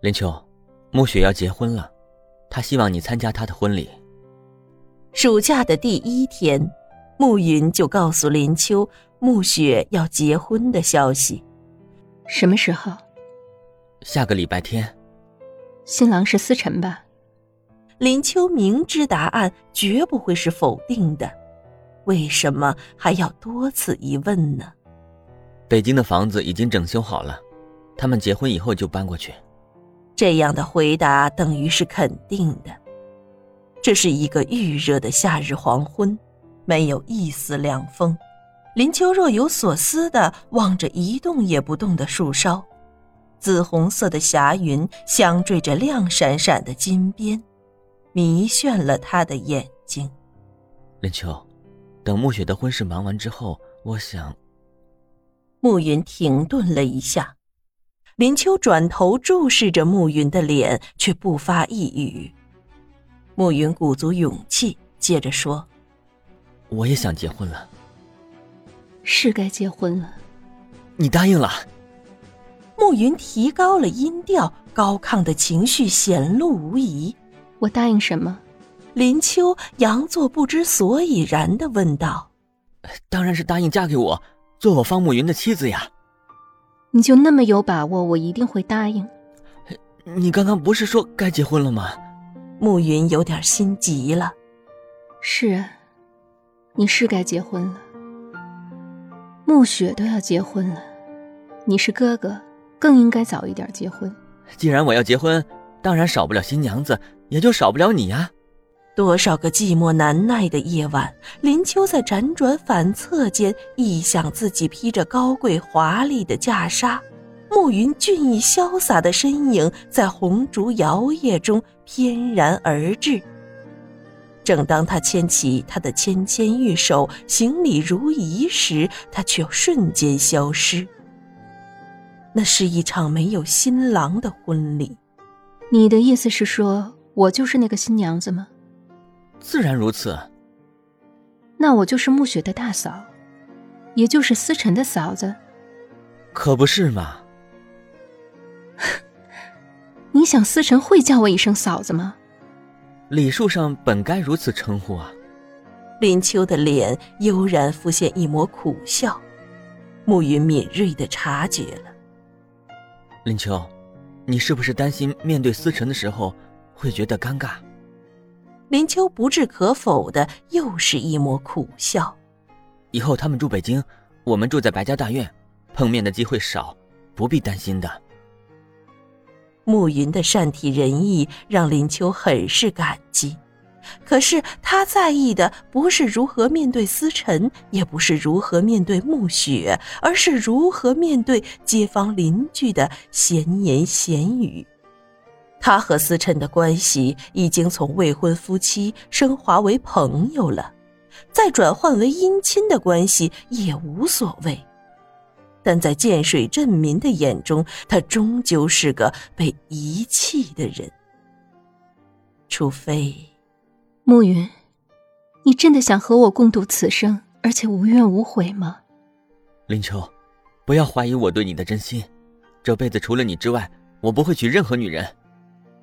林秋，暮雪要结婚了，她希望你参加她的婚礼。暑假的第一天，暮云就告诉林秋，暮雪要结婚的消息。什么时候？下个礼拜天。新郎是思辰吧？林秋明知答案绝不会是否定的，为什么还要多次一问呢？北京的房子已经整修好了，他们结婚以后就搬过去。这样的回答等于是肯定的。这是一个预热的夏日黄昏，没有一丝凉风。林秋若有所思的望着一动也不动的树梢，紫红色的霞云镶缀着亮闪闪的金边，迷眩了他的眼睛。林秋，等暮雪的婚事忙完之后，我想。暮云停顿了一下，林秋转头注视着暮云的脸，却不发一语。暮云鼓足勇气，接着说：“我也想结婚了。”是该结婚了，你答应了。暮云提高了音调，高亢的情绪显露无遗。我答应什么？林秋佯作不知所以然的问道：“当然是答应嫁给我，做我方慕云的妻子呀。”你就那么有把握？我一定会答应。你刚刚不是说该结婚了吗？暮云有点心急了。是啊，你是该结婚了。暮雪都要结婚了，你是哥哥，更应该早一点结婚。既然我要结婚，当然少不了新娘子，也就少不了你呀。多少个寂寞难耐的夜晚，林秋在辗转反侧间，臆想自己披着高贵华丽的袈裟，暮云俊逸潇洒的身影在红烛摇曳中翩然而至。正当他牵起她的纤纤玉手，行礼如仪时，他却瞬间消失。那是一场没有新郎的婚礼。你的意思是说，我就是那个新娘子吗？自然如此。那我就是暮雪的大嫂，也就是思辰的嫂子。可不是嘛？你想思辰会叫我一声嫂子吗？礼数上本该如此称呼啊！林秋的脸悠然浮现一抹苦笑，暮云敏锐的察觉了。林秋，你是不是担心面对思辰的时候会觉得尴尬？林秋不置可否的又是一抹苦笑。以后他们住北京，我们住在白家大院，碰面的机会少，不必担心的。暮云的善体人意让林秋很是感激，可是他在意的不是如何面对思辰，也不是如何面对暮雪，而是如何面对街坊邻居的闲言闲语。他和思辰的关系已经从未婚夫妻升华为朋友了，再转换为姻亲的关系也无所谓。但在建水镇民的眼中，他终究是个被遗弃的人。除非，暮云，你真的想和我共度此生，而且无怨无悔吗？林秋，不要怀疑我对你的真心。这辈子除了你之外，我不会娶任何女人。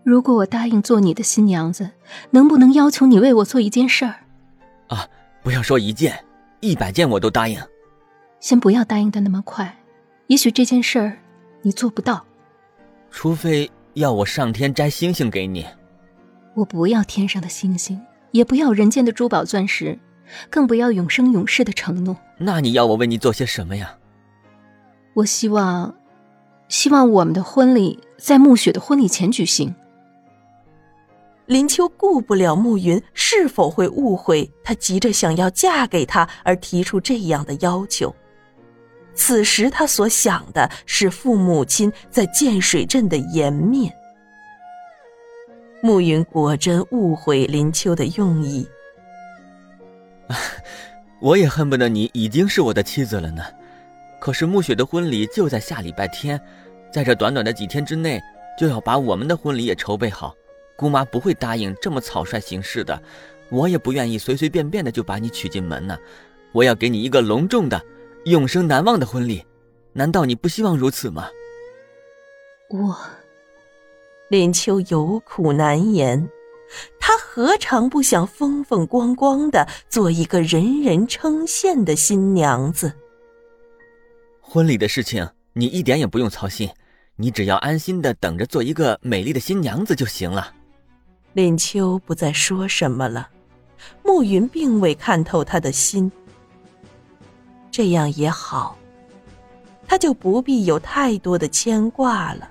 如果我答应做你的新娘子，能不能要求你为我做一件事儿？啊，不要说一件，一百件我都答应。先不要答应的那么快，也许这件事儿你做不到。除非要我上天摘星星给你，我不要天上的星星，也不要人间的珠宝钻石，更不要永生永世的承诺。那你要我为你做些什么呀？我希望，希望我们的婚礼在暮雪的婚礼前举行。林秋顾不了暮云是否会误会，他急着想要嫁给他而提出这样的要求。此时他所想的是父母亲在建水镇的颜面。暮云果真误会林秋的用意。我也恨不得你已经是我的妻子了呢。可是暮雪的婚礼就在下礼拜天，在这短短的几天之内，就要把我们的婚礼也筹备好。姑妈不会答应这么草率行事的，我也不愿意随随便便的就把你娶进门呢。我要给你一个隆重的、永生难忘的婚礼，难道你不希望如此吗？我，林秋有苦难言，她何尝不想风风光光的做一个人人称羡的新娘子？婚礼的事情你一点也不用操心，你只要安心的等着做一个美丽的新娘子就行了。林秋不再说什么了，暮云并未看透他的心。这样也好，他就不必有太多的牵挂了。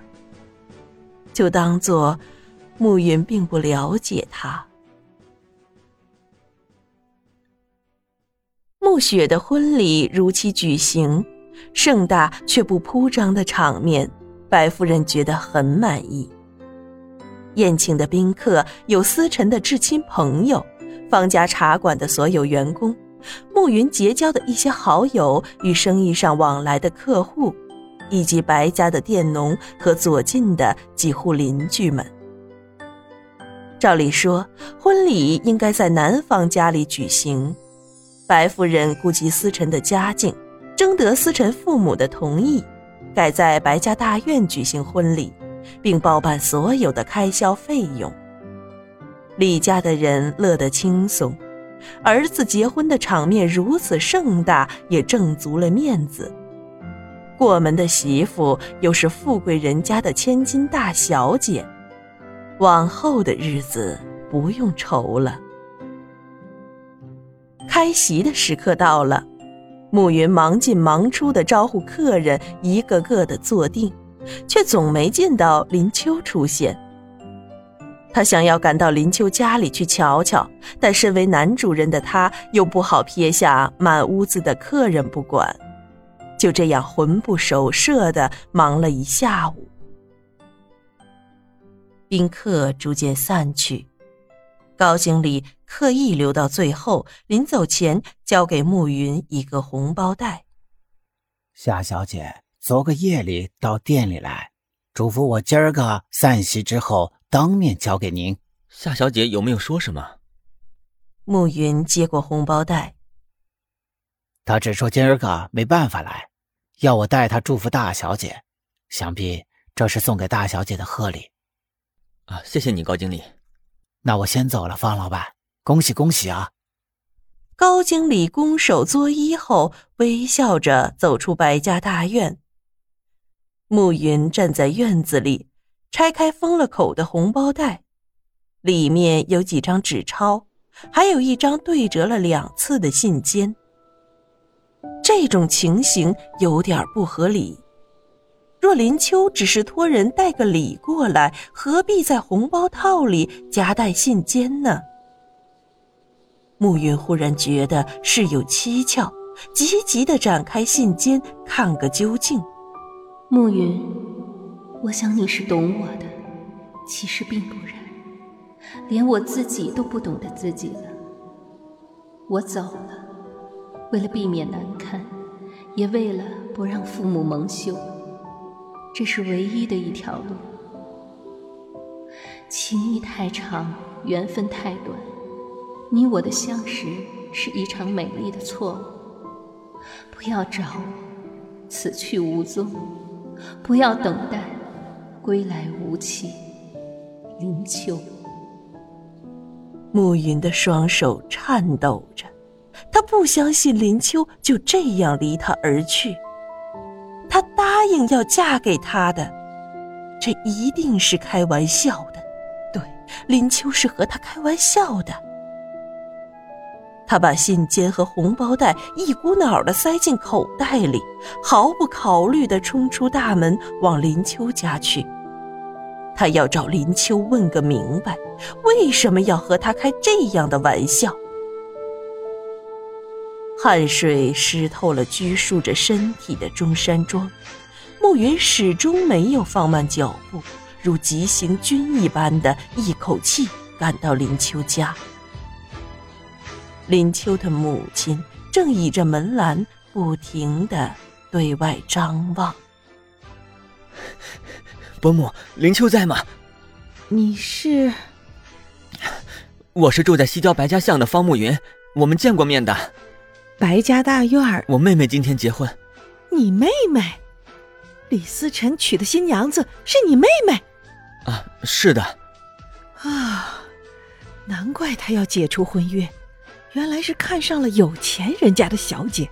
就当做暮云并不了解他。暮雪的婚礼如期举行，盛大却不铺张的场面，白夫人觉得很满意。宴请的宾客有思辰的至亲朋友，方家茶馆的所有员工，暮云结交的一些好友与生意上往来的客户。以及白家的佃农和左近的几户邻居们。照理说，婚礼应该在男方家里举行。白夫人顾及思辰的家境，征得思辰父母的同意，改在白家大院举行婚礼，并包办所有的开销费用。李家的人乐得轻松，儿子结婚的场面如此盛大，也挣足了面子。过门的媳妇又是富贵人家的千金大小姐，往后的日子不用愁了。开席的时刻到了，暮云忙进忙出的招呼客人，一个个的坐定，却总没见到林秋出现。他想要赶到林秋家里去瞧瞧，但身为男主人的他又不好撇下满屋子的客人不管。就这样魂不守舍的忙了一下午，宾客逐渐散去，高经理刻意留到最后，临走前交给暮云一个红包袋。夏小姐，昨个夜里到店里来，嘱咐我今儿个散席之后当面交给您。夏小姐有没有说什么？暮云接过红包袋，他只说今儿个没办法来。要我代他祝福大小姐，想必这是送给大小姐的贺礼。啊，谢谢你，高经理。那我先走了，方老板，恭喜恭喜啊！高经理拱手作揖后，微笑着走出白家大院。暮云站在院子里，拆开封了口的红包袋，里面有几张纸钞，还有一张对折了两次的信笺。这种情形有点不合理。若林秋只是托人带个礼过来，何必在红包套里夹带信笺呢？暮云忽然觉得事有蹊跷，急急的展开信笺看个究竟。暮云，我想你是懂我的，其实并不然，连我自己都不懂得自己了。我走了。为了避免难堪，也为了不让父母蒙羞，这是唯一的一条路。情谊太长，缘分太短，你我的相识是一场美丽的错误。不要找我，此去无踪；不要等待，归来无期。林秋，暮云的双手颤抖着。他不相信林秋就这样离他而去。他答应要嫁给他的，这一定是开玩笑的。对，林秋是和他开玩笑的。他把信笺和红包袋一股脑的塞进口袋里，毫不考虑的冲出大门往林秋家去。他要找林秋问个明白，为什么要和他开这样的玩笑。汗水湿透了拘束着身体的中山装，暮云始终没有放慢脚步，如急行军一般的一口气赶到林秋家。林秋的母亲正倚着门栏，不停的对外张望。伯母，林秋在吗？你是？我是住在西郊白家巷的方慕云，我们见过面的。白家大院儿，我妹妹今天结婚。你妹妹，李思辰娶的新娘子是你妹妹。啊，是的。啊，难怪他要解除婚约，原来是看上了有钱人家的小姐。